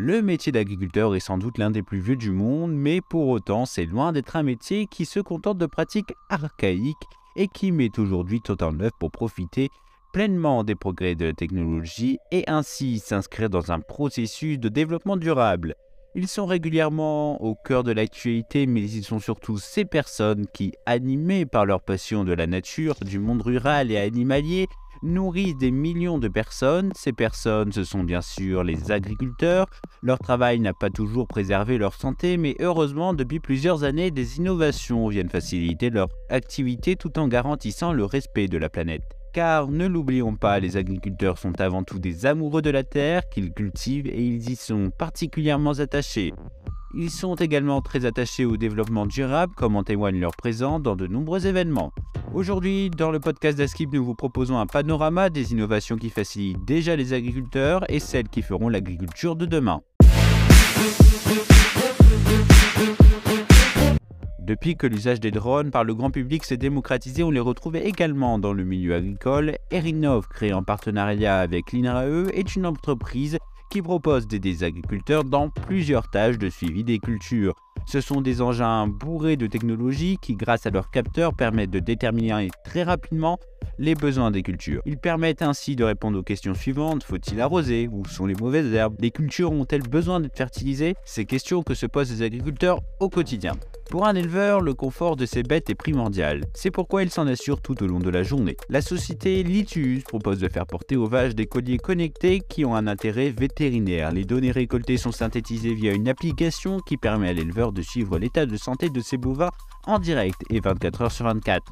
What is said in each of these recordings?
Le métier d'agriculteur est sans doute l'un des plus vieux du monde, mais pour autant c'est loin d'être un métier qui se contente de pratiques archaïques et qui met aujourd'hui tout en œuvre pour profiter pleinement des progrès de la technologie et ainsi s'inscrire dans un processus de développement durable. Ils sont régulièrement au cœur de l'actualité, mais ils sont surtout ces personnes qui, animées par leur passion de la nature, du monde rural et animalier, nourrissent des millions de personnes. Ces personnes, ce sont bien sûr les agriculteurs. Leur travail n'a pas toujours préservé leur santé, mais heureusement, depuis plusieurs années, des innovations viennent faciliter leur activité tout en garantissant le respect de la planète. Car ne l'oublions pas, les agriculteurs sont avant tout des amoureux de la terre qu'ils cultivent et ils y sont particulièrement attachés. Ils sont également très attachés au développement durable, comme en témoigne leur présence dans de nombreux événements. Aujourd'hui, dans le podcast d'Askip, nous vous proposons un panorama des innovations qui facilitent déjà les agriculteurs et celles qui feront l'agriculture de demain. Depuis que l'usage des drones par le grand public s'est démocratisé, on les retrouve également dans le milieu agricole. Erinov, créé en partenariat avec l'INRAE, est une entreprise qui propose d'aider les agriculteurs dans plusieurs tâches de suivi des cultures. Ce sont des engins bourrés de technologies qui, grâce à leurs capteurs, permettent de déterminer très rapidement les besoins des cultures. Ils permettent ainsi de répondre aux questions suivantes. Faut-il arroser? Où sont les mauvaises herbes? Les cultures ont-elles besoin d'être fertilisées? Ces questions que se posent les agriculteurs au quotidien. Pour un éleveur, le confort de ses bêtes est primordial. C'est pourquoi il s'en assure tout au long de la journée. La société Litius propose de faire porter aux vaches des colliers connectés qui ont un intérêt vétérinaire. Les données récoltées sont synthétisées via une application qui permet à l'éleveur de suivre l'état de santé de ses bovins en direct et 24 heures sur 24.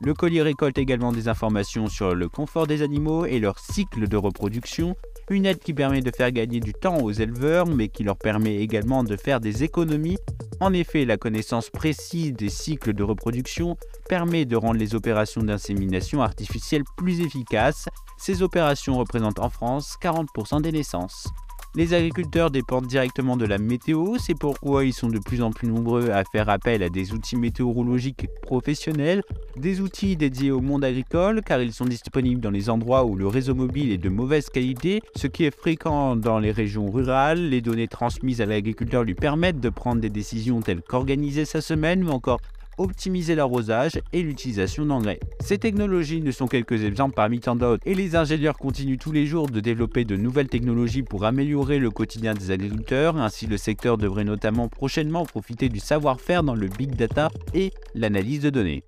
Le collier récolte également des informations sur le confort des animaux et leur cycle de reproduction, une aide qui permet de faire gagner du temps aux éleveurs mais qui leur permet également de faire des économies en effet, la connaissance précise des cycles de reproduction permet de rendre les opérations d'insémination artificielle plus efficaces. Ces opérations représentent en France 40% des naissances. Les agriculteurs dépendent directement de la météo, c'est pourquoi ils sont de plus en plus nombreux à faire appel à des outils météorologiques professionnels, des outils dédiés au monde agricole car ils sont disponibles dans les endroits où le réseau mobile est de mauvaise qualité, ce qui est fréquent dans les régions rurales. Les données transmises à l'agriculteur lui permettent de prendre des décisions telles qu'organiser sa semaine ou encore optimiser l'arrosage et l'utilisation d'engrais. Ces technologies ne sont quelques exemples parmi tant d'autres et les ingénieurs continuent tous les jours de développer de nouvelles technologies pour améliorer le quotidien des agriculteurs. Ainsi, le secteur devrait notamment prochainement profiter du savoir-faire dans le big data et l'analyse de données.